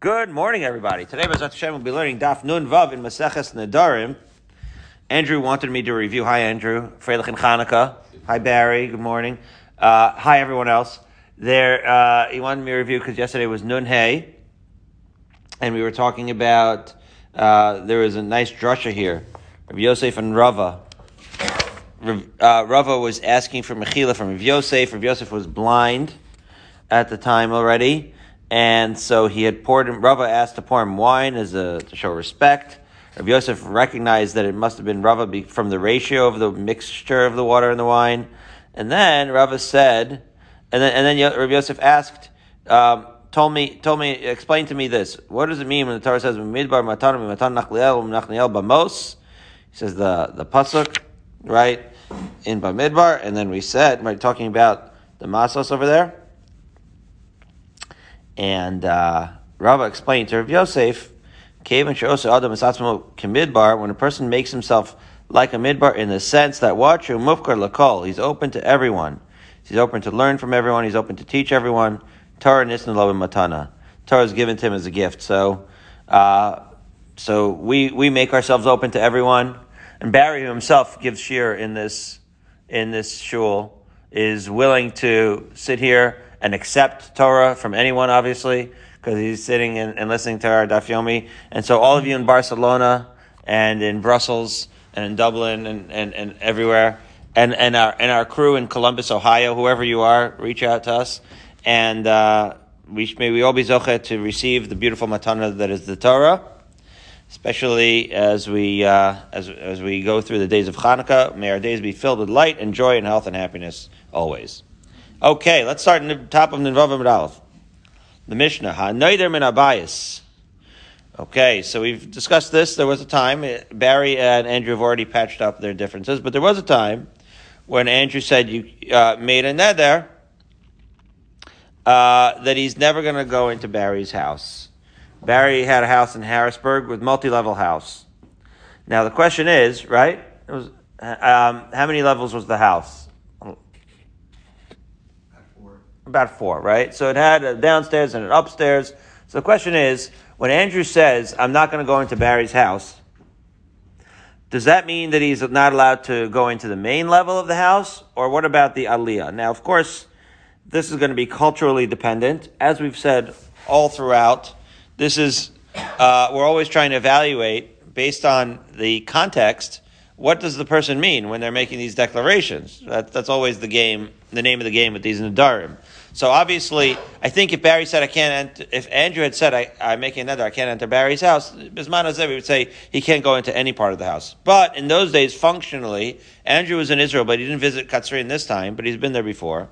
Good morning, everybody. Today, Bezat Hashem will be learning Daf Nun Vav in Maseches Nedarim. Andrew wanted me to review. Hi, Andrew. Freilich and Chanukah. Hi, Barry. Good morning. Uh, hi, everyone else. There, uh, he wanted me to review because yesterday was Nun Hey, and we were talking about. Uh, there was a nice drasha here of Yosef and Rava. Uh, Rava was asking for Mechila from Yosef. Rav Yosef was blind at the time already. And so he had poured him, Rava asked to pour him wine as a, to show respect. Rav Yosef recognized that it must have been Rava from the ratio of the mixture of the water and the wine. And then Rava said, and then, and then Rav Yosef asked, um, told me, told me, explain to me this. What does it mean when the Torah says, Midbar matan matan nachliel nachniel bamos? He says the, the pasuk, right, in Bamidbar. And then we said, right, talking about the masos over there. And uh, Rava explained to Rav Yosef, when a person makes himself like a midbar in the sense that watch mufkar lakol, he's open to everyone. He's open to learn from everyone. He's open to teach everyone. Torah nisna lo matana. Torah is given to him as a gift. So, uh, so we we make ourselves open to everyone. And Barry himself gives shir in this in this shul is willing to sit here and accept Torah from anyone, obviously, because he's sitting and, and, listening to our Daf Yomi. And so all of you in Barcelona and in Brussels and in Dublin and, and, and everywhere, and, and, our, and our crew in Columbus, Ohio, whoever you are, reach out to us. And uh, we, may we all be zoche to receive the beautiful matana that is the Torah especially as we uh, as as we go through the days of Hanukkah. May our days be filled with light and joy and health and happiness always. Okay, let's start in the top of Nivavim Aleph. The Mishnah, Ha-Noider min Abayis. Okay, so we've discussed this. There was a time, eh, Barry and Andrew have already patched up their differences, but there was a time when Andrew said you uh, made a nether uh, that he's never going to go into Barry's house. Barry had a house in Harrisburg with multi-level house. Now the question is, right? It was um, how many levels was the house? About four, right? So it had a downstairs and an upstairs. So the question is, when Andrew says, I'm not going to go into Barry's house, does that mean that he's not allowed to go into the main level of the house? Or what about the aliyah? Now, of course, this is going to be culturally dependent. As we've said all throughout, this is, uh, we're always trying to evaluate based on the context what does the person mean when they're making these declarations? That, that's always the game, the name of the game with these nadarim. So obviously, I think if Barry said I can't enter, if Andrew had said I, I'm making another, I can't enter Barry's house, Bisman we would say he can't go into any part of the house. But in those days, functionally, Andrew was in Israel, but he didn't visit Katzrin this time, but he's been there before.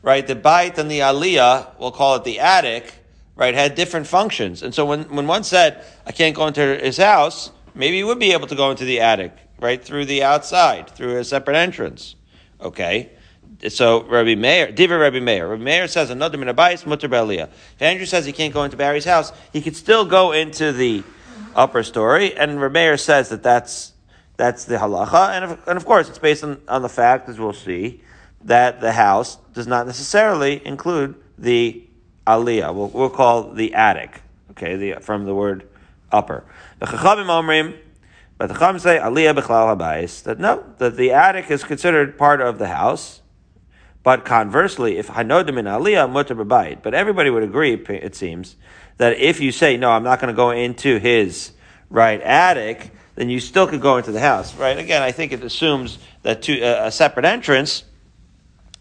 Right? The bait and the aliyah, we'll call it the attic, right, had different functions. And so when, when one said, I can't go into his house, maybe he would be able to go into the attic, right, through the outside, through a separate entrance. Okay? So Rabbi Meir, Diva Rabbi Meir. Rabbi Meir says another min abayis mutter be'aliyah. If Andrew says he can't go into Barry's house, he could still go into the upper story, and Rabbi Meir says that that's that's the halacha, and of, and of course it's based on, on the fact, as we'll see, that the house does not necessarily include the aliyah. We'll, we'll call the attic, okay, the, from the word upper. The chachamim omrim. But the Chacham say aliyah b'chlal habayis that no, that the attic is considered part of the house, but conversely, if hanodim in aliyah mutter b'bayit, but everybody would agree, it seems, that if you say no, I'm not going to go into his right attic, then you still could go into the house, right? Again, I think it assumes that to uh, a separate entrance,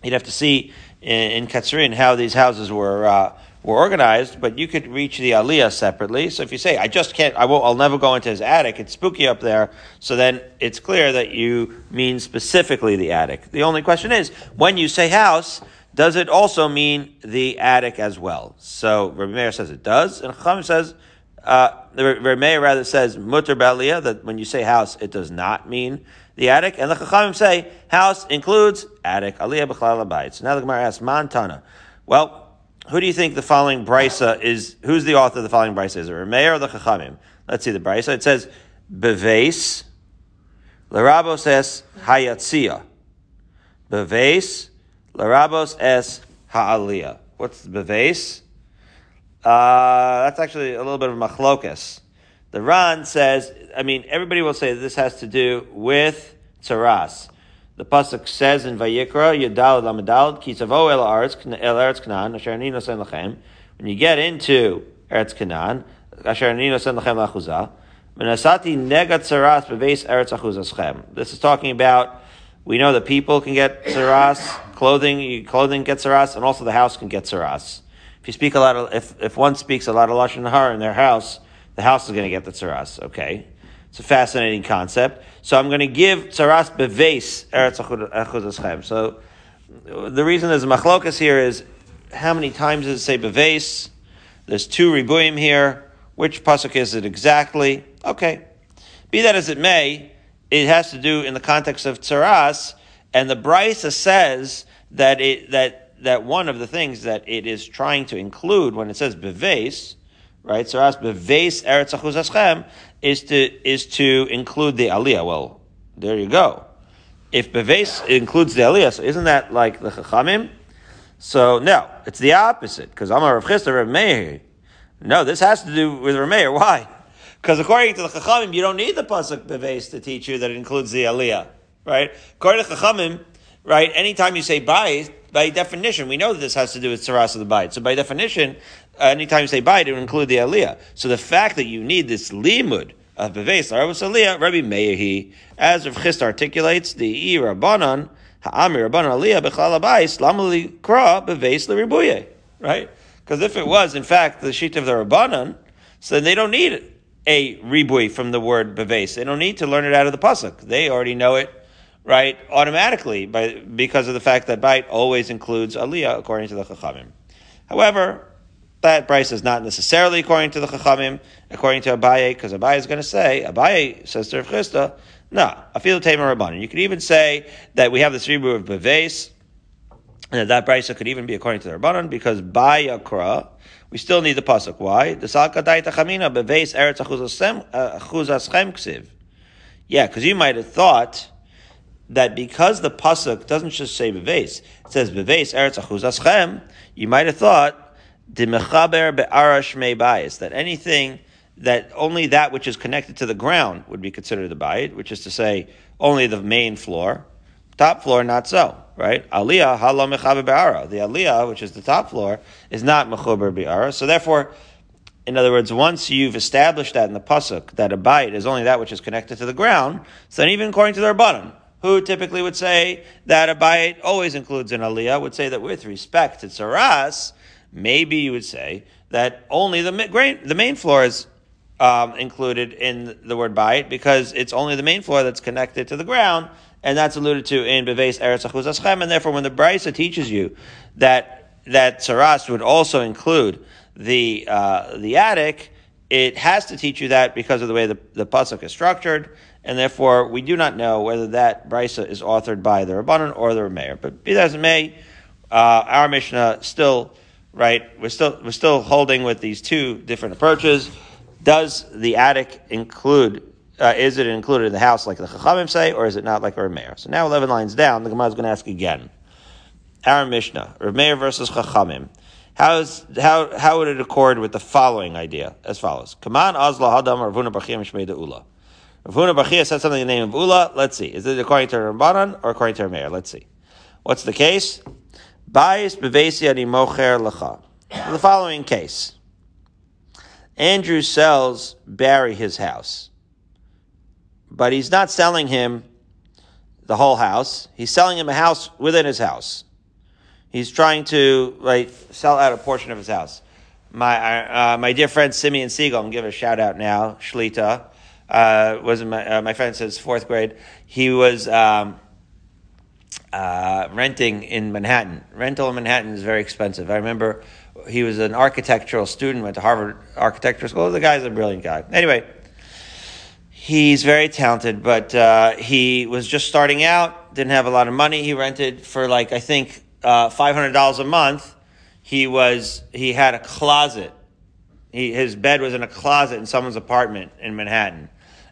you'd have to see in, in Katsrin how these houses were uh, were organized, but you could reach the aliyah separately. So if you say, I just can't, I will, I'll never go into his attic, it's spooky up there, so then it's clear that you mean specifically the attic. The only question is, when you say house, does it also mean the attic as well? So Rabbi Meir says it does, and Chacham says, uh, Rabbi Meir rather says mutter baliyah, that when you say house, it does not mean the attic, and the Chachamim say house includes attic, aliyah b'chlal So now the Gemara asks, Man tanna. Well, who do you think the following brisa is? Who's the author of the following brisa? Is it Rameir or the Chachamim? Let's see the brisa. It says beves larabos es hayatzia. Beves larabos es ha'aliyah. What's beves? Uh, that's actually a little bit of machlokas. The Ran says, I mean, everybody will say this has to do with tzaras. The pasuk says in Vayikra, Yudal Lamadal, Kisavo El Eretz Kanan, Asher Ani Nosen Lachem. When you get into Eretz Kanan, Asher Ani Nosen Lachem Lachuzah, Menasati Negat Tzaras Beves Eretz Achuzaschem. This is talking about, we know that people can get tzaras, clothing, clothing gets tzaras, and also the house can get tzaras. If you speak a lot of, if, if one speaks a lot of Lashon Hara in their house, the house is going to get the tzaras, okay? It's a fascinating concept. So I'm going to give tzaras beves eretz. So the reason there's a machlokas here is how many times does it say beves? There's two ribuyim here. Which pasuk is it exactly? Okay. Be that as it may, it has to do in the context of tzaras, and the Brisa says that it that that one of the things that it is trying to include when it says beves, right? Tzaras beves eretz achuzaschem is to is to include the aliyah. Well, there you go. If beves includes the aliyah, so isn't that like the chachamim? So no, it's the opposite because I'm a Rav Chisda Rav Meir. No, this has to do with Rav Meir. Why? Because according to the chachamim, you don't need the pasuk beves to teach you that it includes the aliyah, right? According to chachamim, right? Anytime you say bayis, by definition, we know that this has to do with tzaras of the bayit. So by definition, anytime you say bayit, it will include the aliyah. So the fact that you need this limud of beves arvus aliyah, Rabbi Meir, as Rav Chisda articulates, the i rabbanon ha'amir rabbanon aliyah bechlal abayis lamali kra beves leribuye, right? Because if it was, in fact, the sheet of the rabbanon, so then they don't need a ribui from the word beves. They don't need to learn it out of the pasuk. They already know it right, automatically by, because of the fact that bite always includes aliyah according to the chachamim. However, that price is not necessarily according to the chachamim, according to Abaye, because Abaye is going to say, Abaye says to Rav Chisda, no, afil tamer rabbanon. You could even say that we have this ribu of beves, and that brisa could even be according to the rabbanon, because by yakra, we still need the pasuk. Why? The salka daita chamina beves eretz achuzaschem uh, ksiv. Yeah, because you might have thought that because the pasuk doesn't just say beves, it says beves eretz achuzaschem, you might have thought the mechaber be'arash bayis that anything that only that which is connected to the ground would be considered the bayit, which is to say only the main floor. Top floor, not so, right? Aliyah hala mechaber be'ara. The aliyah, which is the top floor, is not mechaber be'ara. So therefore, in other words, once you've established that in the pasuk that a bayit is only that which is connected to the ground, so then even according to their bottom, who typically would say that a bayit always includes an aliyah, would say that with respect to tzaras, maybe you would say that only the main, the main floor is um, included in the word bayit because it's only the main floor that's connected to the ground, and that's alluded to in Beves Eretz Aschem. And therefore, when the Brisa teaches you that that tzaras would also include the uh, the attic, it has to teach you that because of the way the, the pasuk is structured and therefore we do not know whether that brisa is authored by the Rabbanon or the Rameir. But be that as it may, uh, our Mishnah still, right, we're still, we're still holding with these two different approaches. Does the attic include, uh, is it included in the house like the Chachamim say, or is it not like a Rameir? So now 11 lines down, the Gemara is going to ask again. Our Mishnah, Rameir versus Chachamim. How, is, how, how would it accord with the following idea? As follows. Kaman Azla Hadam Ravuna Bachim Shmei Ula. Ravuna Bachia said something in the name of Ula. Let's see. Is it according to Rabbanan or according to Rameir? Let's see. What's the case? Bais bevesi ani mocher lecha. The following case. Andrew sells Barry his house. But he's not selling him the whole house. He's selling him a house within his house. He's trying to like sell out a portion of his house. My uh, my dear friend Simeon Siegel, I'm give a shout out now, Shlita uh, was my, uh, my friend says fourth grade. He was um, uh, renting in Manhattan. Rental in Manhattan is very expensive. I remember he was an architectural student, went to Harvard Architectural School. The guy's a brilliant guy. Anyway, he's very talented, but uh, he was just starting out, didn't have a lot of money. He rented for like, I think, uh, $500 a month. He was, he had a closet. He, his bed was in a closet in someone's apartment in Manhattan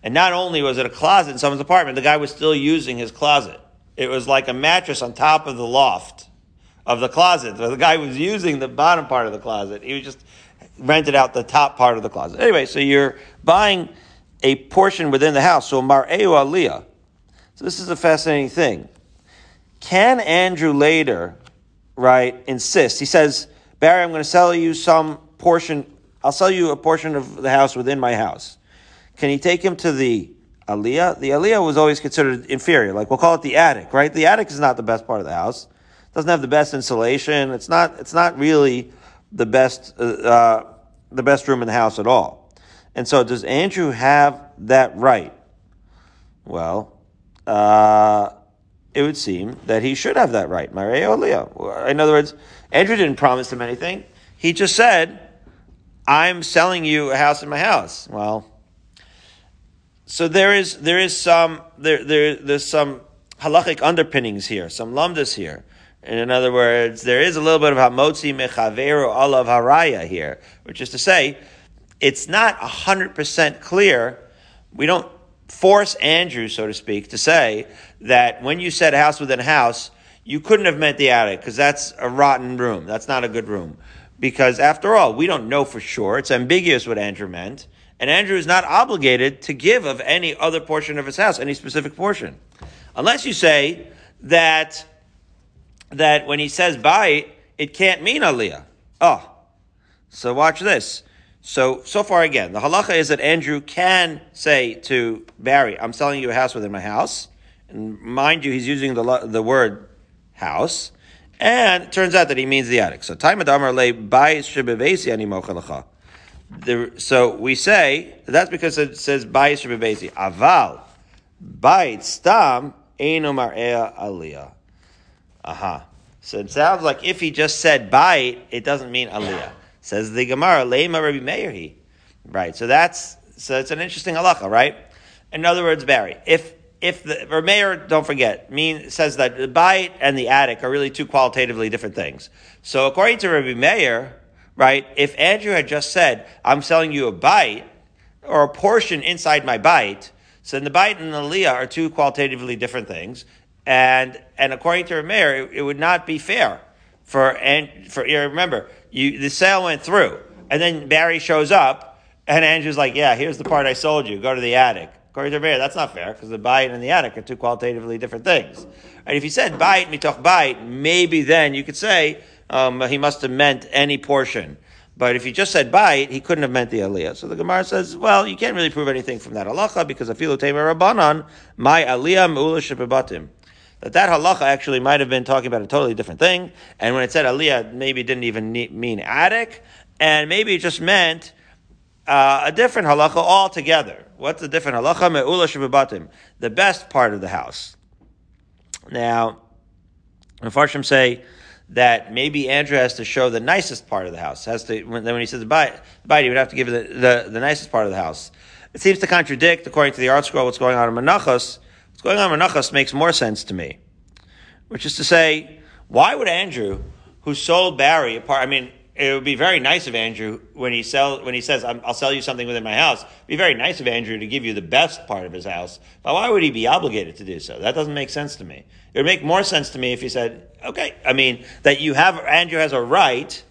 and not only was it a closet in someone's apartment, the guy was still using his closet. It was like a mattress on top of the loft of the closet. So the guy was using the bottom part of the closet. He was just, rented out the top part of the closet. Anyway, so you're buying a portion within the house. So mar'eu aliyah. So this is a fascinating thing. Can Andrew later, right, insist? He says, Barry, I'm going to sell you some portion. I'll sell you a portion of the house within my house. Can he take him to the aliyah? The aliyah was always considered inferior. Like we'll call it the attic, right? The attic is not the best part of the house. It doesn't have the best insulation. It's not. It's not really the best. Uh, uh, the best room in the house at all. And so, does Andrew have that right? Well, uh, it would seem that he should have that right. In other words, Andrew didn't promise him anything. He just said, I'm selling you a house in my house. Well, so there is there is some there, there there's some halachic underpinnings here, some lumdas here. And in other words, there is a little bit of hamotzi mechaveru alav haraya here, which is to say, it's not hundred percent clear. We don't force Andrew, so to speak, to say that when you said house within house, you couldn't have meant the attic because that's a rotten room. That's not a good room. Because after all, we don't know for sure. It's ambiguous what Andrew meant. And Andrew is not obligated to give of any other portion of his house, any specific portion. Unless you say that, that when he says buy, it can't mean aliyah. Oh, so watch this. So, so far again, the halacha is that Andrew can say to Barry, I'm selling you a house within my house. And mind you, he's using the, the word house. And it turns out that he means the attic. So, time adamar le bayis shebevesi ani mochalacha. So we say that's because it says bayis shebevesi. Aval bayit stam eino mar'ea aliyah. Aha. So it sounds like if he just said bayit, it doesn't mean aliyah. Says the Gemara, Leima Rabbi Meir he. Right. So that's so it's an interesting halacha, right? In other words, Barry, if if the Rameir, don't forget, mean says that the bayit and the attic are really two qualitatively different things. So according to Rabbi Meir, right, if Andrew had just said, "I'm selling you a bite or a portion inside my bite, so then the bite and the aliyah are two qualitatively different things, and and according to Rameir, it, it would not be fair for and for you remember you, the sale went through, and then Barry shows up, and Andrew's like, "Yeah, here's the part I sold you. Go to the attic." According to Barry, that's not fair because the bite and the attic are two qualitatively different things. And if he said bayit mitoch bite, maybe then you could say um, he must have meant any portion. But if he just said bayit, he couldn't have meant the aliyah. So the Gemara says, well, you can't really prove anything from that halacha because afilu temer rabbanon, my aliyah me'ula shebebatim that that halacha actually might have been talking about a totally different thing. And when it said aliyah, maybe it didn't even mean attic, and maybe it just meant uh, a different halacha altogether. What's the different halacha? Me'ula shababatim, the best part of the house. Now, the Farshim say that maybe Andrew has to show the nicest part of the house. Has to when, when he says the bite, he would have to give the, the, the nicest part of the house. It seems to contradict, according to the ArtScroll, what's going on in Menachos What's going on in Menachos makes more sense to me. Which is to say, why would Andrew, who sold Barry a part, I mean, it would be very nice of Andrew when he sell when he says I'll sell you something within my house. It'd be very nice of Andrew to give you the best part of his house. But why would he be obligated to do so? That doesn't make sense to me. It would make more sense to me if he said, "Okay, I mean that you have Andrew has a right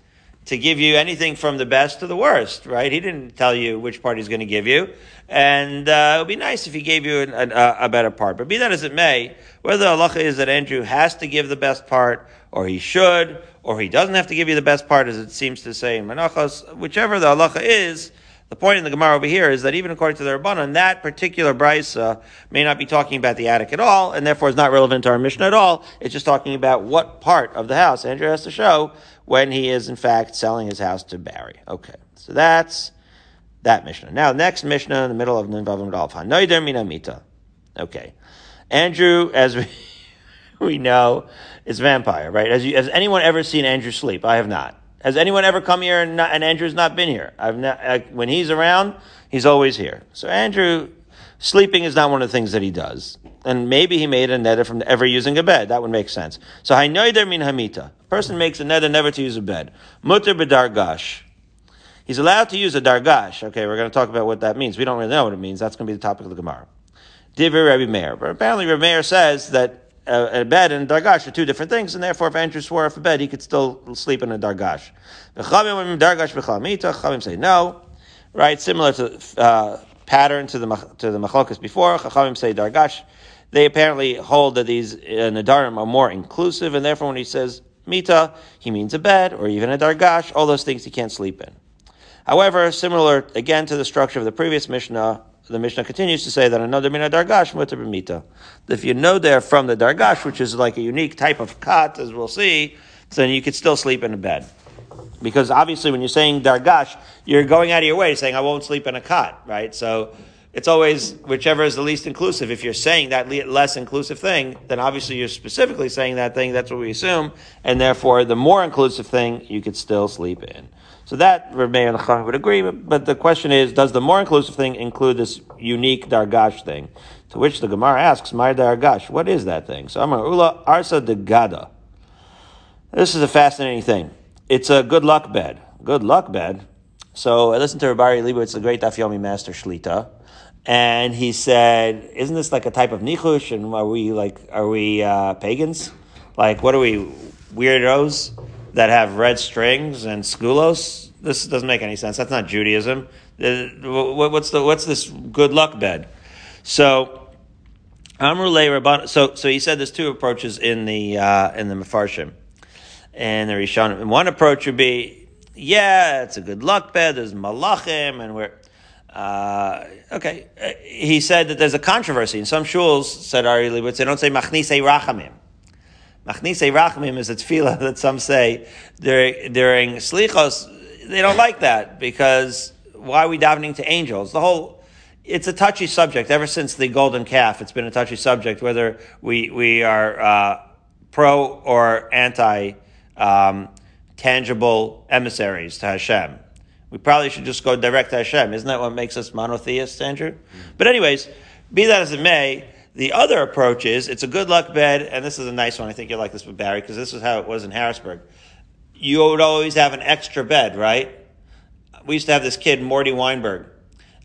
to give you anything from the best to the worst, right? He didn't tell you which part he's going to give you. And uh, it would be nice if he gave you an, an, a better part. But be that as it may, whether the halacha is that Andrew has to give the best part, or he should, or he doesn't have to give you the best part, as it seems to say in Menachos, whichever the halacha is, the point in the Gemara over here is that even according to the Rabbanan, that particular brisa may not be talking about the attic at all, and therefore is not relevant to our mission at all. It's just talking about what part of the house Andrew has to show when he is in fact selling his house to Barry. Okay, so that's that Mishnah. Now, next Mishnah in the middle of Ninvav and Alf. Hanoider minamita. Okay. Andrew, as we, we know, is vampire, right? You, has anyone ever seen Andrew sleep? I have not. Has anyone ever come here and, not, and Andrew's not been here? I've not, uh, when he's around, he's always here. So Andrew, sleeping is not one of the things that he does. And maybe he made a neder from ever using a bed. That would make sense. So hanoider min hamita. Person makes a neder never to use a bed. Mutter bedargash. He's allowed to use a dargash. Okay, we're going to talk about what that means. We don't really know what it means. That's going to be the topic of the Gemara. Divrei Rabbi Meir. But apparently Rabbi Meir says that a, bed and a dargash are two different things, and therefore, if Andrew swore off a bed, he could still sleep in a dargash. Dargash say no, right? Similar to uh, pattern to the to the machlokas before. Chachamim say dargash. They apparently hold that these uh, nadarim are more inclusive, and therefore, when he says mita, he means a bed or even a dargash. All those things he can't sleep in. However, similar again to the structure of the previous Mishnah, the Mishnah continues to say that another mina dargash mutter b'mita. If you know they're from the dargash, which is like a unique type of cot, as we'll see, then you could still sleep in a bed. Because obviously, when you're saying dargash, you're going out of your way saying, I won't sleep in a cot, right? So it's always whichever is the least inclusive. If you're saying that less inclusive thing, then obviously you're specifically saying that thing. That's what we assume. And therefore, the more inclusive thing, you could still sleep in. So that Rabbi and Chacham would agree, but the question is, does the more inclusive thing include this unique dargash thing? To which the Gemara asks, "My dargash, what is that thing?" So Amar Ula Arsa de Gada. This is a fascinating thing. It's a good luck bed. Good luck bed. So I listened to Rabbi Leibowitz, the great Dafyomi master Shlita, and he said, "Isn't this like a type of nichush? And are we like, are we uh, pagans? Like, what are we weirdos?" that have red strings and segulos. This doesn't make any sense. That's not Judaism. Uh, what's the what's this good luck bed? So. So so he said there's two approaches in the uh, in the Mefarshim and the Rishonim. And one approach would be, yeah, it's a good luck bed. There's malachim, and we're uh, okay. Uh, he said that there's a controversy in some shuls. Said Ari Leibowitz, they don't say machnise rachamim. Machnise rachamim is a tefillah that some say during, during Slichos, they don't like that because why are we davening to angels? The whole, it's a touchy subject. Ever since the golden calf, it's been a touchy subject whether we, we are uh, pro or anti um, tangible emissaries to Hashem. We probably should just go direct to Hashem. Isn't that what makes us monotheists, Andrew? Mm-hmm. But anyways, be that as it may, the other approach is it's a good luck bed, and this is a nice one. I think you'll like this with Barry because this is how it was in Harrisburg. You would always have an extra bed, right? We used to have this kid Morty Weinberg,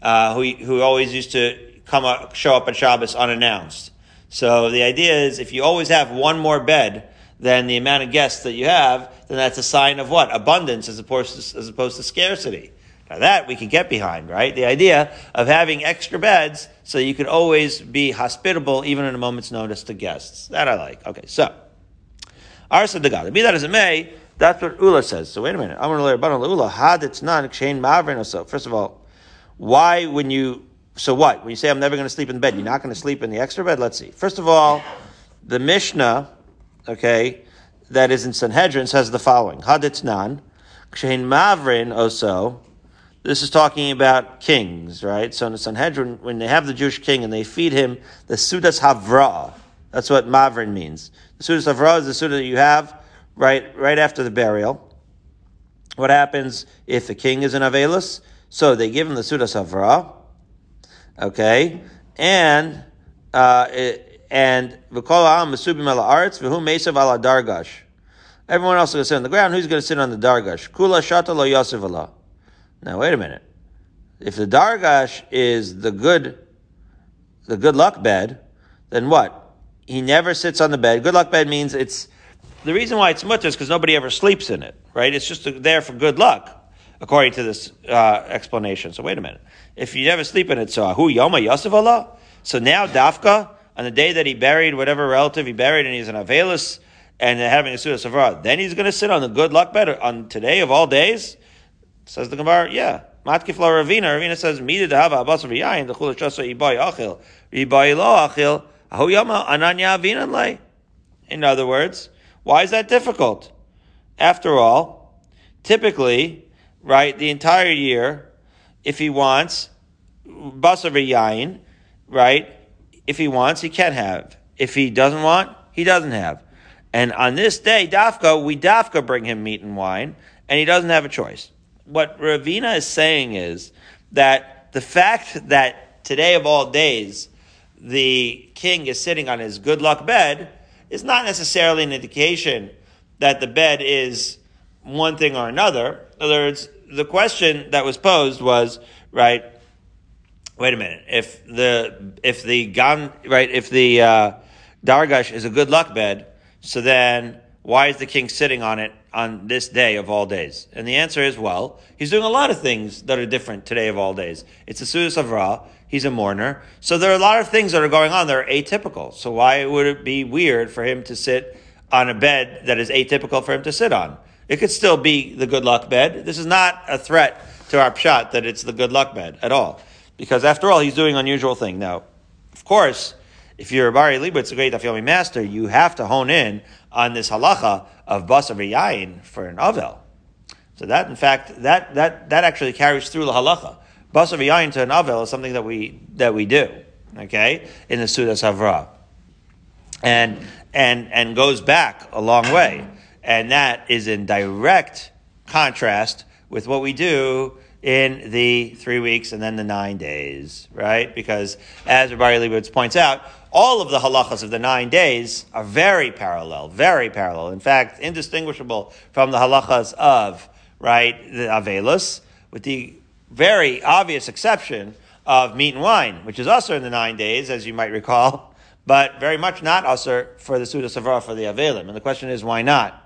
uh, who who always used to come up, show up at Shabbos unannounced. So the idea is if you always have one more bed than the amount of guests that you have, then that's a sign of what abundance as opposed to, as opposed to scarcity. Now that we can get behind, right? The idea of having extra beds so you can always be hospitable even in a moment's notice to guests. That I like. Okay, so. Arsa Dagada. Be that as it may, that's what Ula says. So wait a minute. I'm going to learn about Ula. Had it's not chain mavrin so. First of all, why when you so what? When you say I'm never going to sleep in the bed, you're not going to sleep in the extra bed? Let's see. First of all, the Mishnah, okay, that is in Sanhedrin says the following. Haditnan, Kshein Mavrin also, this is talking about kings, right? So in the Sanhedrin, when they have the Jewish king and they feed him the Sudas Havra, that's what Mavrin means. The Sudas Havra is the Suda that you have right, right after the burial. What happens if the king is an Avelus? So they give him the Sudas Havra, okay? And, uh, and V'kol ha'am mesubim ala arts, v'hu mesav ala dargash. Everyone else is going to sit on the ground. Who's going to sit on the dargash? Kula shata lo yosef Allah. Now wait a minute. If the dargash is the good, the good luck bed, then what? He never sits on the bed. Good luck bed means it's the reason why it's mutter is because nobody ever sleeps in it, right? It's just there for good luck, according to this uh, explanation. So wait a minute. If you never sleep in it, so who yoma yosef Allah? So now dafka on the day that he buried whatever relative he buried, and he's an avelus and having a suda savara, then he's going to sit on the good luck bed on today of all days. Says the Gemara, yeah. Matkif la Ravina. Ravina says, Mida to have a abas of yayin, the chulash shasa ibai achil, ibai lo achil, ahu yama ananya avinan lay. In other words, why is that difficult? After all, typically, right, the entire year, if he wants basar yayin, right, if he wants, he can have. If he doesn't want, he doesn't have. And on this day, Dafka, we Dafka bring him meat and wine, and he doesn't have a choice what Ravina is saying is that the fact that today of all days the king is sitting on his good luck bed is not necessarily an indication that the bed is one thing or another. In other words, the question that was posed was, right, wait a minute, if the, if the gun, right, if the, uh, Dargash is a good luck bed, so then why is the king sitting on it on this day of all days? And the answer is, well, he's doing a lot of things that are different today of all days. It's a Sudas of Ra. He's a mourner. So there are a lot of things that are going on that are atypical. So why would it be weird for him to sit on a bed that is atypical for him to sit on? It could still be the good luck bed. This is not a threat to our pshat that it's the good luck bed at all. Because after all, he's doing unusual thing. Now, of course, if you're a Rabbi Leibowitz, a great Dafyomi master, you have to hone in on this halacha of basar v'yayin for an avel. So that, in fact, that, that, that actually carries through the halacha. Basar v'yayin to an avel is something that we, that we do, okay, in the Sudas Havra. And, and, and goes back a long way. And that is in direct contrast with what we do in the three weeks and then the nine days, right? Because as Rabbi Leibowitz points out, all of the halachas of the nine days are very parallel, very parallel. In fact, indistinguishable from the halachas of, right, the Avelus, with the very obvious exception of meat and wine, which is also in the nine days, as you might recall, but very much not also for the Suda Savara for the Avelim. And the question is, why not?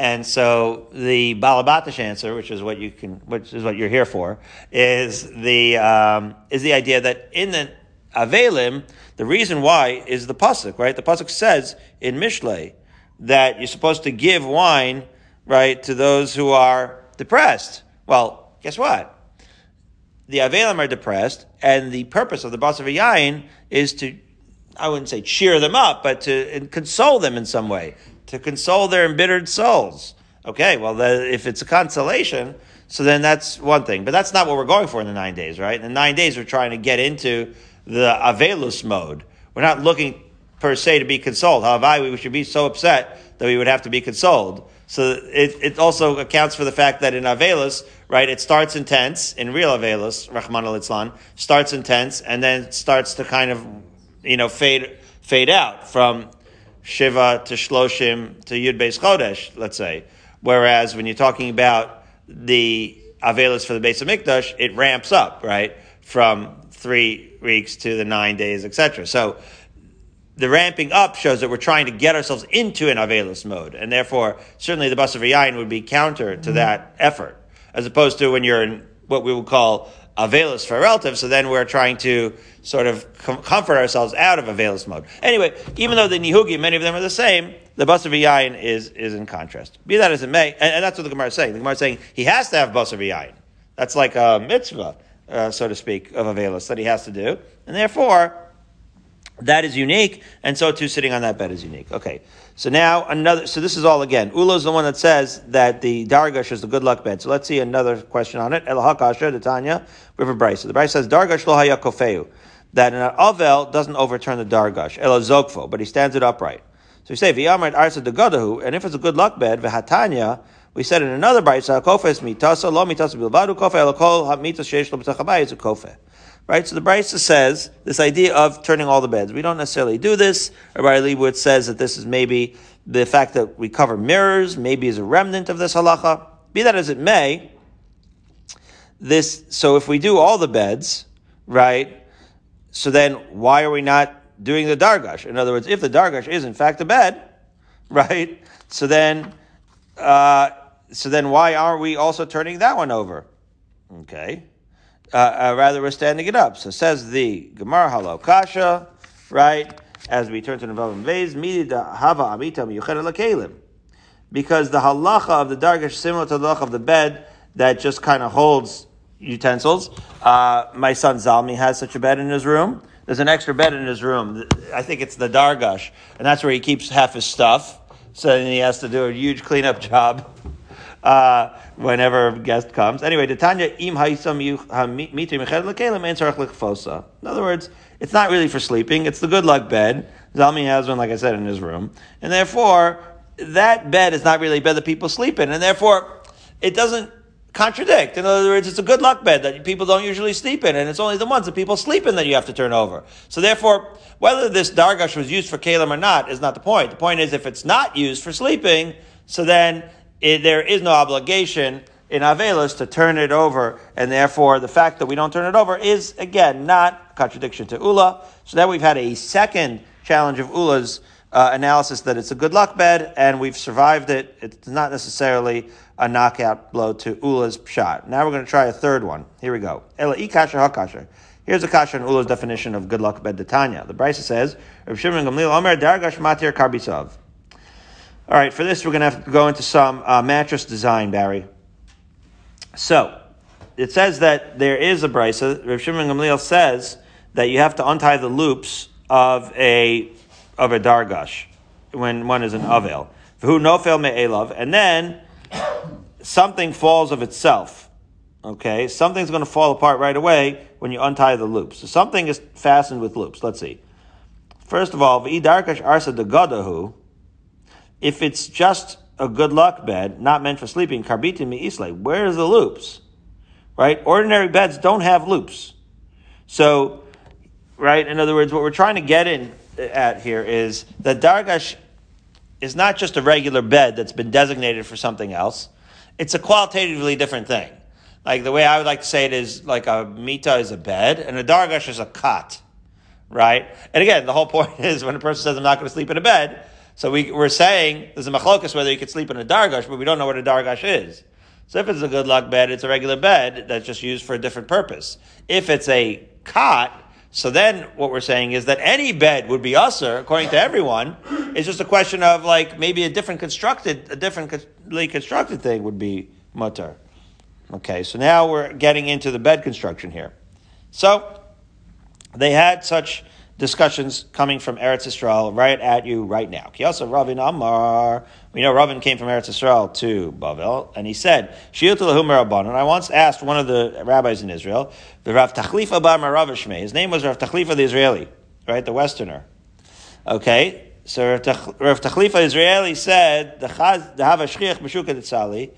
And so the Balabatish answer, which is what you can, which is what you're here for, is the um, is the idea that in the Avelim, the reason why is the pasuk, right? The pasuk says in Mishlei that you're supposed to give wine, right, to those who are depressed. Well, guess what? The Avelim are depressed, and the purpose of the Basar Yain is to, I wouldn't say cheer them up, but to console them in some way to console their embittered souls. Okay, well, the, if it's a consolation, so then that's one thing. But that's not what we're going for in the nine days, right? In the nine days, we're trying to get into the Avelus mode. We're not looking per se to be consoled. However, we should be so upset that we would have to be consoled. So it, it also accounts for the fact that in Avelus, right, it starts in tense, in real Avelus, Rahman al starts in tense, and then starts to kind of, you know, fade, fade out from Shiva to Shloshim to Yud Beis Chodesh, let's say. Whereas when you're talking about the Avelis for the Beis HaMikdash, it ramps up, right? From three weeks to the nine days, etc. So the ramping up shows that we're trying to get ourselves into an Avelis mode. And therefore, certainly the Basar Yain would be counter to mm-hmm. that effort. As opposed to when you're in what we would call Avelis for a relative, so then we're trying to sort of com- comfort ourselves out of Avelis mode. Anyway, even though the Nihugi, many of them are the same, the Basar V'yayin is, is in contrast. Be that as it may, and, and, that's what the Gemara is saying. The Gemara is saying he has to have Basar V'yayin. That's like a mitzvah, uh, so to speak, of Avelis that he has to do. And therefore, that is unique, and so too sitting on that bed is unique. Okay. So now another, so this is all again. Ula is the one that says that the Dargash is the good luck bed. So let's see another question on it. Elahakasha, the Tanya, River Bryce. The Bryce says Dargash lo kofeu. That an Avel doesn't overturn the Dargash. Ela zokfo, but he stands it upright. So we say, V'yamar arsa de godahu, and if it's a good luck bed, v'hatanya, we said in another Bryce, kofes mitasa, lo mitasa bilbadu kofe, elakol ha-mitas sheish lo is a kofe. Right? So the Brisa says this idea of turning all the beds. We don't necessarily do this. Rabbi Leibowitz says that this is maybe the fact that we cover mirrors, maybe is a remnant of this halacha. Be that as it may, this, so if we do all the beds, right, so then why are we not doing the dargash? In other words, if the dargash is in fact a bed, right, so then, uh, so then why aren't we also turning that one over? Okay uh, uh, rather we're standing it up. So says the Gemara Halo Kasha, right? As we turn to the Vez, Hava Amita Because the halacha of the dargash similar to the halacha of the bed that just kind of holds utensils. Uh, my son Zalmi has such a bed in his room. There's an extra bed in his room. I think it's the dargash, and that's where he keeps half his stuff. So then he has to do a huge cleanup job uh, whenever a guest comes. Anyway, Tanya im In other words, it's not really for sleeping. It's the good luck bed. Zalmi has one, like I said, in his room, and therefore that bed is not really a bed that people sleep in, and therefore it doesn't contradict. In other words, it's a good luck bed that people don't usually sleep in, and it's only the ones that people sleep in that you have to turn over. So therefore, whether this dargash was used for kalim or not is not the point. The point is if it's not used for sleeping, so then it, there is no obligation in Avelis to turn it over, and therefore the fact that we don't turn it over is, again, not contradiction to Ula. So now we've had a second challenge of Ula's uh, analysis that it's a good luck bed and we've survived it. It's not necessarily a knockout blow to Ula's pshat. Now we're going to try a third one. Here we go. Ela ikasha hakasha. Here's a kasha in Ula's definition of good luck bed Tanya. The Brisa says, Rav Shimon Gamliel Omer Dargash Matir Karbisov. All right, for this we're going to have to go into some uh, mattress design, Barry. So, it says that there is a brisa. Rav Shimon Gamliel says that you have to untie the loops of a of a dargash when one is an avel. Who nofel me'elav, and then something falls of itself. Okay, something's going to fall apart right away when you untie the loops. So something is fastened with loops. Let's see. First of all, v'idarkash arsa de godahu. If it's just a good luck bed, not meant for sleeping, karbiti mi isle. Where's the loops? Right? Ordinary beds don't have loops. So, right? In other words, what we're trying to get in uh, at here is that dargash is not just a regular bed that's been designated for something else. It's a qualitatively different thing. Like the way I would like to say it is like a mita is a bed and a dargash is a cot, right? And again, the whole point is when a person says I'm not going to sleep in a bed, so we, we're saying there's a machlokas whether you could sleep in a dargash, but we don't know what a dargash is. So if it's a good luck bed, it's a regular bed that's just used for a different purpose. If it's a cot, so then what we're saying is that any bed would be usher, according to everyone. It's just a question of like maybe a different constructed, a differently constructed thing would be mutter. Okay, so now we're getting into the bed construction here. So they had such discussions coming from Eretz Israel right at you right now. Kiyasa Ravin Amar. We know Ravin came from Eretz Israel to Bavel, and he said, And I once asked one of the rabbis in Israel, the Rav Tachlifa Bar Maravishme. His name was Rav Tachlifa the Israeli, right, the Westerner. Okay, so Rav Tachlifa Israeli said, the Hava Shchiach B'Shuka Tzali,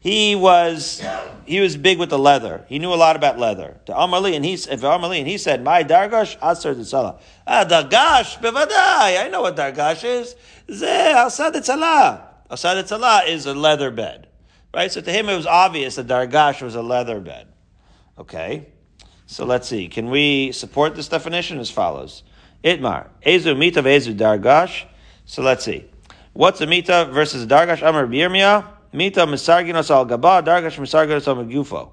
he was he was big with the leather. He knew a lot about leather. To Amarli and he Amarli and he said, "My dargash asar tzala." Ah, dargash bevadai. I know what dargash is. Zeh asad tzala. Tzala is a leather bed, right? So to him it was obvious that dargash was a leather bed. Okay, so let's see. Can we support this definition as follows? Itmar ezu mita ezu dargash. So let's see. What's a mita versus a dargash? Amar Birmiyah. Mita misarginos al gaba, dargash misarginos al megufo.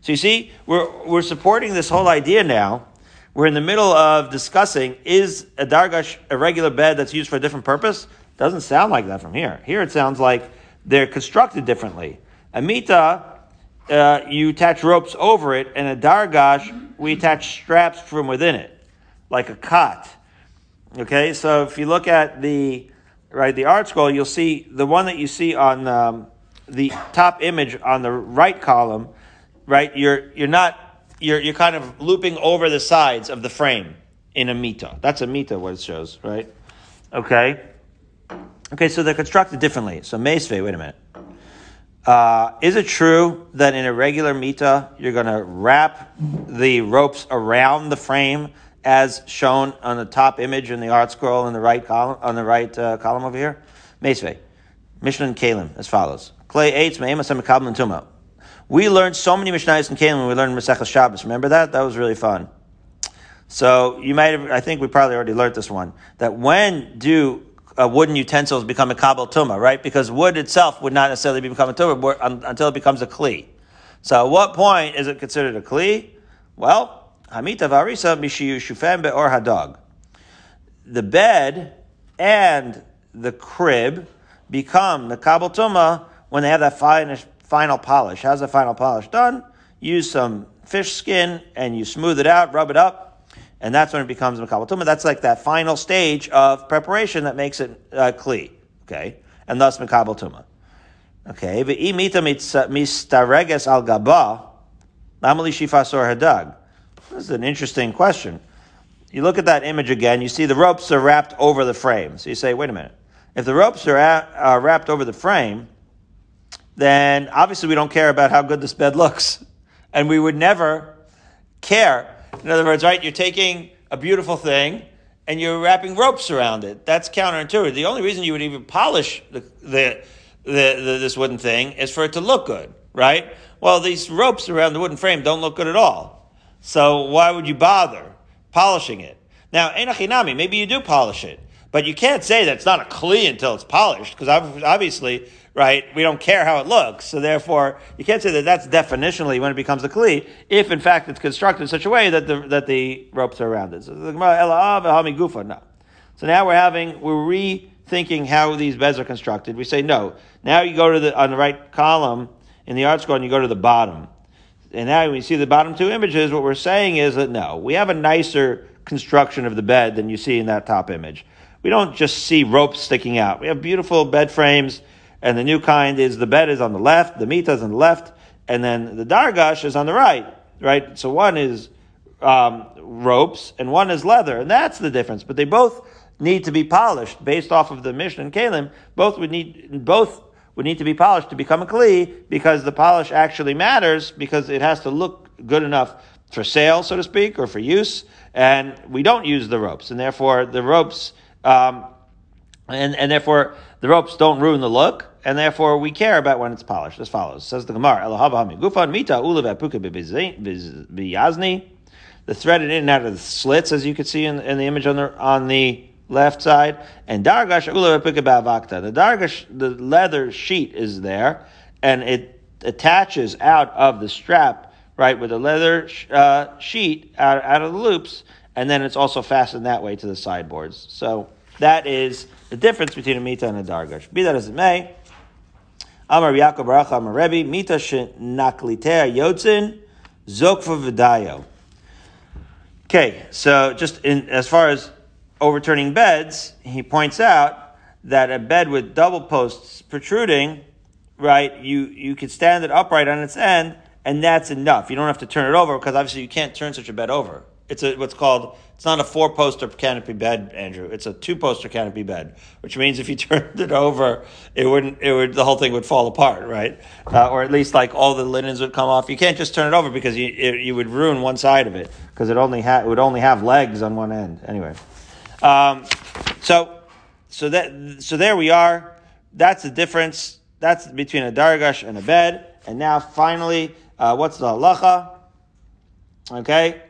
So you see, we're, we're supporting this whole idea now. We're in the middle of discussing, is a dargash a regular bed that's used for a different purpose? Doesn't sound like that from here. Here it sounds like they're constructed differently. A mita, uh, you attach ropes over it, and a dargash, we attach straps from within it, like a cot. Okay, so if you look at the right, the ArtScroll, you'll see the one that you see on um, the top image on the right column, right? You're you're not you're you're kind of looping over the sides of the frame in a mita. That's a mita what it shows, right? Okay. Okay, so they're constructed differently. So Mesve, wait a minute. Uh, is it true that in a regular mita you're going to wrap the ropes around the frame as shown on the top image in the ArtScroll in the right column on the right uh, column over here. Mesve, Mishnah and Kalim as follows. Clay eight tuma. We learned so many Mishnahs and Kalim when we learned Masechah Shabbos. Remember that? That was really fun. So you might have, I think we probably already learned this one, that when do uh, wooden utensils become a kabel tuma, right? Because wood itself would not necessarily become a tuma until it becomes a kli. So at what point is it considered a kli? Well, Hamita varisa mishiyu shufem be'or hadog. The bed and the crib become the kabel tuma when they have that final, final polish. How's the final polish done? Use some fish skin and you smooth it out, rub it up, and that's when it becomes a kabel tuma. That's like that final stage of preparation that makes it uh, kli. Okay, and thus mekabel tuma. Okay, ve'imita mistareges al gaba, lamali shifasor hadag. This is an interesting question. You look at that image again, you see the ropes are wrapped over the frame. So you say, wait a minute. If the ropes are, at, are wrapped over the frame, then obviously we don't care about how good this bed looks. And we would never care. In other words, right, you're taking a beautiful thing and you're wrapping ropes around it. That's counterintuitive. The only reason you would even polish the, the, the, the, this wooden thing is for it to look good, right? Well, these ropes around the wooden frame don't look good at all. So why would you bother polishing it? Now, enachinami, maybe you do polish it, but you can't say that it's not a kli until it's polished, because obviously, right, we don't care how it looks. So therefore, you can't say that that's definitionally when it becomes a kli, if in fact it's constructed in such a way that the, that the ropes are around it. So the Gufa, no. So now we're having, we're rethinking how these beds are constructed. We say, no. Now you go to the, on the right column in the ArtScroll and you go to the bottom. And now when you see the bottom two images, what we're saying is that no, we have a nicer construction of the bed than you see in that top image. We don't just see ropes sticking out. We have beautiful bed frames, and the new kind is the bed is on the left, the mita is on the left, and then the dargash is on the right, right? So one is um, ropes and one is leather, and that's the difference. But they both need to be polished based off of the Mishnah and Kalim. Both would need both would need to be polished to become a kli because the polish actually matters because it has to look good enough for sale, so to speak, or for use. And we don't use the ropes, and therefore the ropes, um, and and therefore the ropes don't ruin the look, and therefore we care about when it's polished. As follows says the Gemara: Gufan mita biyazni. The threaded in and out of the slits, as you can see in, in the image on the on the left side, and dargash The dargash, the leather sheet is there, and it attaches out of the strap, right, with the leather uh, sheet out, out of the loops, and then it's also fastened that way to the sideboards. So that is the difference between a mita and a dargash. Be that as it may, Amar Yaakov Baruch Amar Rebbe, mita shenaklitea yotzin, zokva v'dayo. Okay, so just in, as far as overturning beds, he points out that a bed with double posts protruding, right, you, you could stand it upright on its end, and that's enough. You don't have to turn it over because obviously you can't turn such a bed over. It's a, what's called, it's not a four poster canopy bed, Andrew. It's a two poster canopy bed, which means if you turned it over, it wouldn't, it would, the whole thing would fall apart, right? Uh, or at least like all the linens would come off. You can't just turn it over because you, it, you would ruin one side of it because it only ha- it would only have legs on one end. Anyway. Um, so, so that, so there we are. That's the difference. That's between a dargash and a bed. And now, finally, uh, what's the halacha? Okay,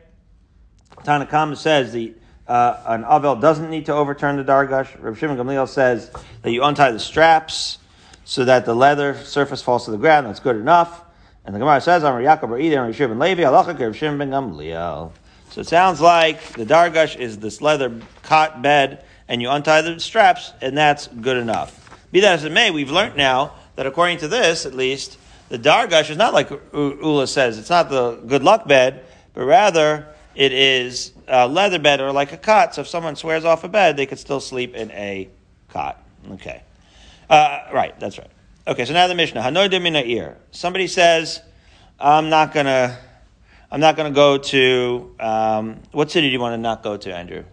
Tanakam says the uh, an avel doesn't need to overturn the dargash. Rav Shimon Gamliel says that you untie the straps so that the leather surface falls to the ground. That's good enough. And the Gemara says, "Amar Yaakov Bar and Rav Levi halacha Rav Shimon Gamliel." So it sounds like the dargash is this leather cot bed, and you untie the straps, and that's good enough. Be that as it may, we've learned now that according to this, at least, the dargash is not like Ulla says. It's not the good luck bed, but rather it is a leather bed or like a cot. So if someone swears off a bed, they could still sleep in a cot. Okay. Uh, right, that's right. Okay, so now the Mishnah. Hanoidim ear. Somebody says, I'm not going to I'm not going to go to um, what city do you want to not go to, Andrew?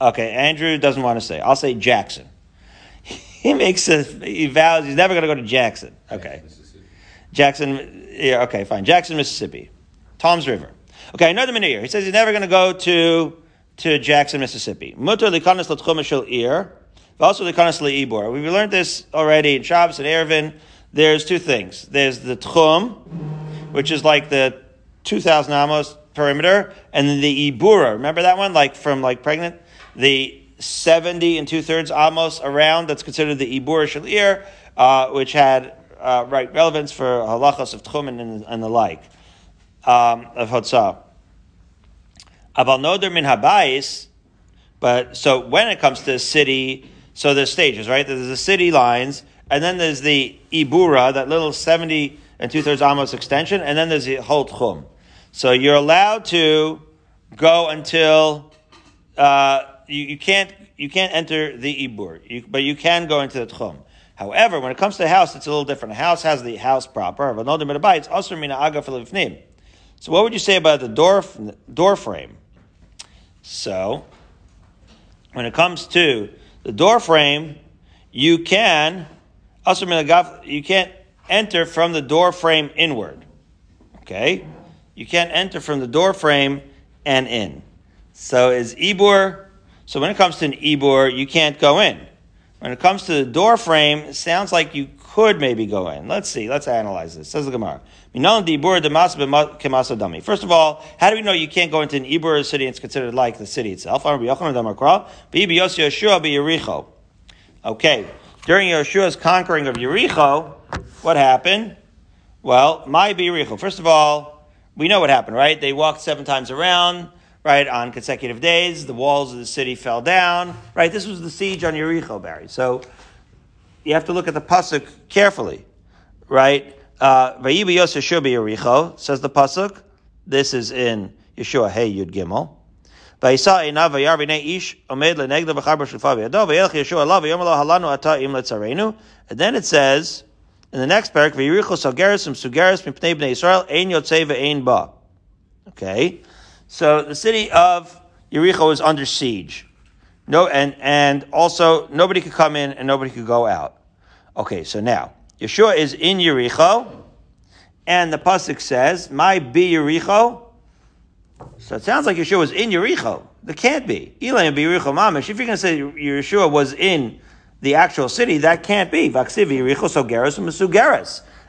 Okay, Andrew doesn't want to say. I'll say Jackson. he makes a he vows he's never going to go to Jackson. Okay, Jackson. Yeah, okay, fine. Jackson, Mississippi, Toms River. Okay, another minute here. He says he's never going to go to to Jackson, Mississippi. Mutter likanas l'tchum ir. Also likanas leibor. We've learned this already in Shabbos and Eruvin. There's two things. There's the tchum which is like the 2,000 amos perimeter, and then the ibura. Remember that one? Like from like pregnant? The 70 and two thirds amos around, that's considered the ibura shalir, uh, which had uh, right relevance for halachos of tchumen and, and the like um, of hotzah. Aval noder min habayis, but so when it comes to city, so there's stages, right? There's the city lines, and then there's the ibura, that little 70 and two thirds amos extension, and then there's the whole tchum. So you're allowed to go until uh, you, you, can't you can't enter the ibur, you, but you can go into the tchum. However, when it comes to the house, it's a little different. A house has the house proper. It's also mina aga So what would you say about the door door frame? So when it comes to the door frame, you can also you can't enter from the door frame inward. Okay? You can't enter from the door frame and in. So is Ibur, so when it comes to an Ibur, you can't go in. When it comes to the door frame, it sounds like you could maybe go in. Let's see. Let's analyze this. Says the Gemara. First of all, how do we know you can't go into an Ibur city and it's considered like the city itself? Okay. During Yeshua's conquering of Yericho, what happened? Well, my Yericho. First of all, we know what happened, right? They walked seven times around, right, on consecutive days. The walls of the city fell down, right? This was the siege on Yericho, Barry. So you have to look at the pasuk carefully, right? Uh, Vayibi Yosef Yericho says the pasuk. This is in Yeshua Hey Yud Gimel. וישא עיניו וירא והנה איש עומד לנגדו וחר בשלפה בידו וילך ישוע אליו ויאמר לו הלנו אתה אם לצרינו and then it says in the next parak, v'yiricho salgeris from um sugeris mipnei bnei Israel ein yotzei ve'ein ba. Okay, so the city of Yericho is under siege. No, and and also nobody could come in and nobody could go out. Okay, so now Yeshua is in Yericho, and the pasuk says, "My be Yericho." So it sounds like Yeshua was in Yericho. There can't be. Elaine Yericho If you're going to say Yeshua was in the actual city, that can't be.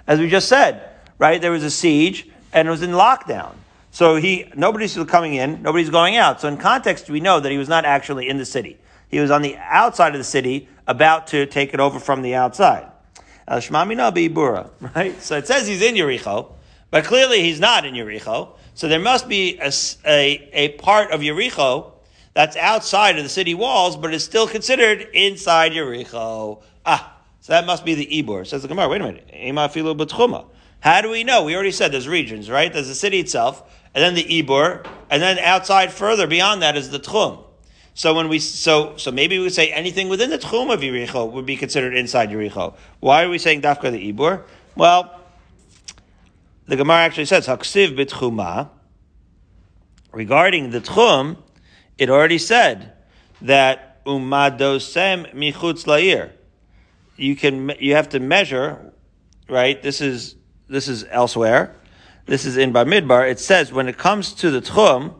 As we just said, right? There was a siege and it was in lockdown. So he, nobody's coming in, nobody's going out. So in context, we know that he was not actually in the city. He was on the outside of the city, about to take it over from the outside. Right? So it says he's in Yericho, but clearly he's not in Yericho. So there must be a, a, a, part of Yericho that's outside of the city walls, but is still considered inside Yericho. Ah, so that must be the Ibor. Says the Gemara, wait a minute. How do we know? We already said there's regions, right? There's the city itself, and then the Ibor, and then outside further beyond that is the Tchum. So when we so so maybe we would say anything within the tchum of Yericho would be considered inside Yericho. Why are we saying dafka the ibur? Well, the Gemara actually says, Haksiv bitchuma. Regarding the tchum, it already said that umadosem michutz la'ir. You can, you have to measure, right? This is, this is elsewhere. This is in Bamidbar. It says when it comes to the tchum,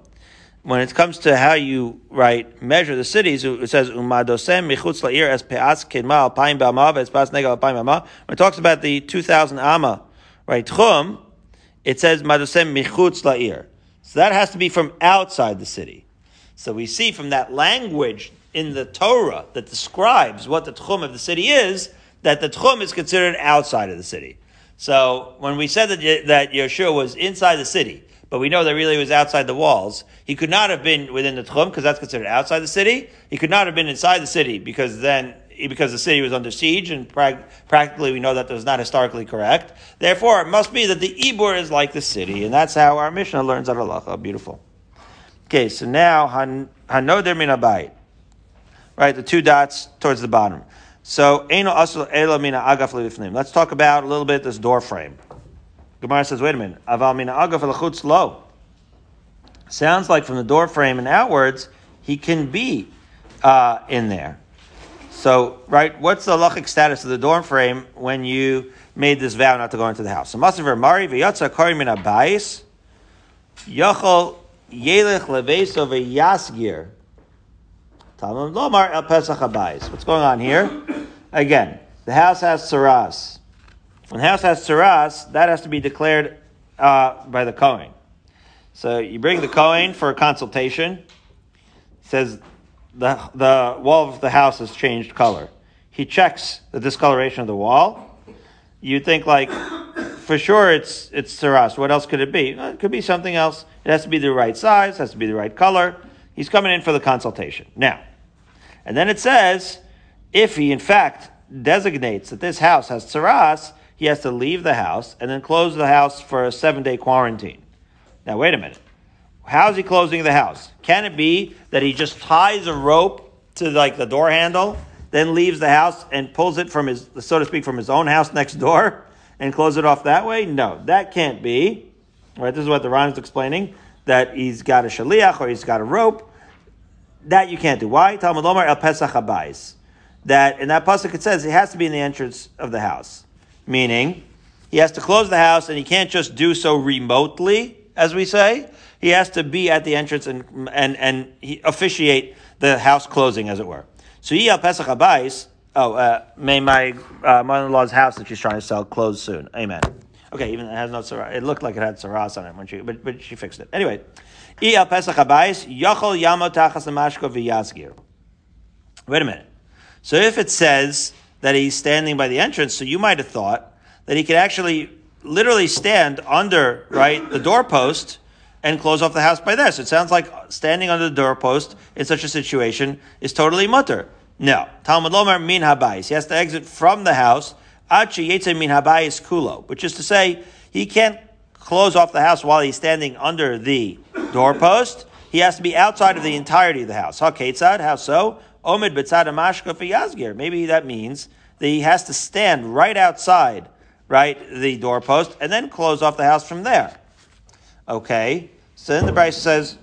when it comes to how you right measure the cities, it says umadosem michutz la'ir as pe'as kedma alpayim ba'ama as pe'as nega alpayim ba'ama. When it talks about the two thousand ama, right tchum, it says Madosem Michutz La'ir. So that has to be from outside the city. So we see from that language in the Torah that describes what the Tchum of the city is, that the Tchum is considered outside of the city. So when we said that, that Yeshua was inside the city, but we know that really was outside the walls, he could not have been within the Tchum because that's considered outside the city. He could not have been inside the city because then because the city was under siege, and pra- practically we know that that was not historically correct. Therefore, it must be that the Ibur is like the city, and that's how our Mishnah learns that halacha. Beautiful. Okay, so now hanoder min abayit, right? The two dots towards the bottom. So eno asul ela mina agaf lefnim. Let's talk about a little bit this door frame. Gemara says, wait a minute. Aval mina agaf lechutz lo. Sounds like from the door frame and outwards, he can be uh, in there. So, right, what's the halachic status of the door frame when you made this vow not to go into the house? So, Masaver Mari v'yatza kari min abayis yachol yelech leveso v'yasgir Talmud lomar el pesach abayis. What's going on here? Again, the house has tsaras. When the house has tsaras, that has to be declared uh, by the Kohen. So you bring the Kohen for a consultation. Says the, the wall of the house has changed color. He checks the discoloration of the wall. You think like, for sure it's, it's tsaras. What else could it be? It could be something else. It has to be the right size, has to be the right color. He's coming in for the consultation. Now, and then it says, if he in fact designates that this house has tsaras, he has to leave the house and then close the house for a seven day quarantine. Now, wait a minute. How's he closing the house? Can it be that he just ties a rope to like the door handle, then leaves the house and pulls it from his, so to speak, from his own house next door and close it off that way? No, that can't be. Right? This is what the Ran is explaining that he's got a shaliach or he's got a rope. That you can't do. Why? Talmud Lomar el Pesach Abayis. That in that pasuk it says it has to be in the entrance of the house, meaning he has to close the house and he can't just do so remotely, as we say he has to be at the entrance and, and, and he officiate the house closing, as it were. So Yiyal Pesach Abayis, Oh, uh, may my uh, mother-in-law's house that she's trying to sell close soon. Amen. Okay, even it has no tsaras. It looked like it had tsaras on it when she, but, but she fixed it. Anyway. Wait a minute. So if it says that he's standing by the entrance, so you might have thought that he could actually literally stand under right the doorpost and close off the house by there. So it sounds like standing under the doorpost in such a situation is totally mutter. No. Talmud Lomar min habayis. He has to exit from the house. Min habayis kulo. Which is to say, he can't close off the house while he's standing under the doorpost. He has to be outside of the entirety of the house. Ha ketzad, how so? Omid betzad amashka yazgir. Maybe that means that he has to stand right outside, right, the doorpost, and then close off the house from there. Okay. So then the Braisa says,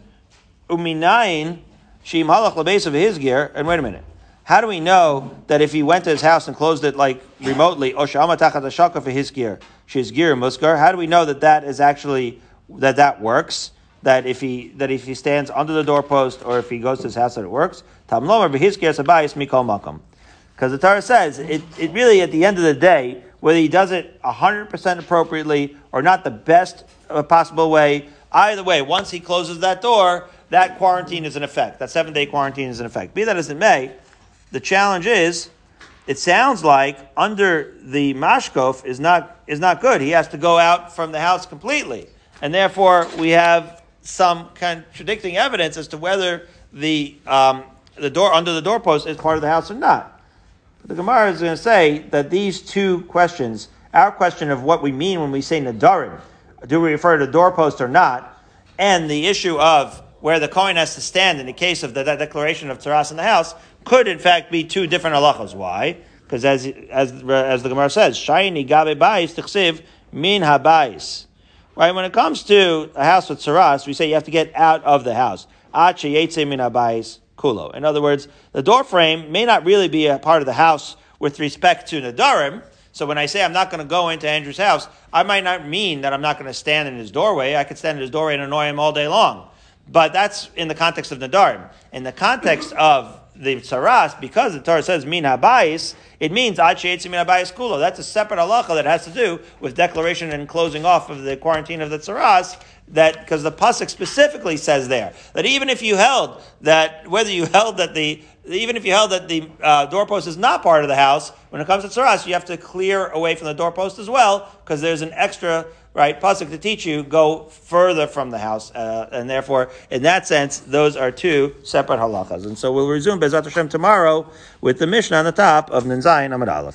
Uminayin shim halach of his gear. And wait a minute. How do we know that if he went to his house and closed it like remotely, oh, oshama tachat for his gear, his gear muskar? How do we know that that is actually that that works? That if he that if he stands under the doorpost or if he goes to his house that it works? Tamlomer his gear sabayis mikol makom. Because the Torah says it, it really at the end of the day, whether he does it hundred percent appropriately or not the best uh, possible way, either way, once he closes that door, that quarantine is in effect. That seven day quarantine is in effect. Be that as it may, the challenge is, it sounds like under the mashkof is not is not good. He has to go out from the house completely, and therefore we have some contradicting evidence as to whether the um, the door under the doorpost is part of the house or not. But the Gemara is going to say that these two questions, our question of what we mean when we say nadarim, do we refer to doorpost or not, and the issue of where the Kohen has to stand in the case of the, declaration of tsaras in the house, could in fact be two different halachas. Why? Because as, as, as the Gemara says, Shayni gabe bayis tichsiv min habayis. Right? When it comes to a house with Tsaras, we say you have to get out of the house. Ache yetze min habayis kulo. In other words, the door frame may not really be a part of the house with respect to Nadarim. So when I say I'm not going to go into Andrew's house, I might not mean that I'm not going to stand in his doorway. I could stand in his doorway and annoy him all day long. But that's in the context of Nadarim. In the context of the tsaras, because the Torah says min habayis, it means ad min habayis kulo. That's a separate halacha that has to do with declaration and closing off of the quarantine of the tsaras. That because the pasuk specifically says there that even if you held that whether you held that the even if you held that the uh, doorpost is not part of the house, when it comes to tsaras, you have to clear away from the doorpost as well because there's an extra right, pasuk to teach you, go further from the house, uh, and therefore, in that sense, those are two separate halachas. And so we'll resume Bezat Hashem tomorrow with the Mishnah on the top of Ninzayin Amud Aleph.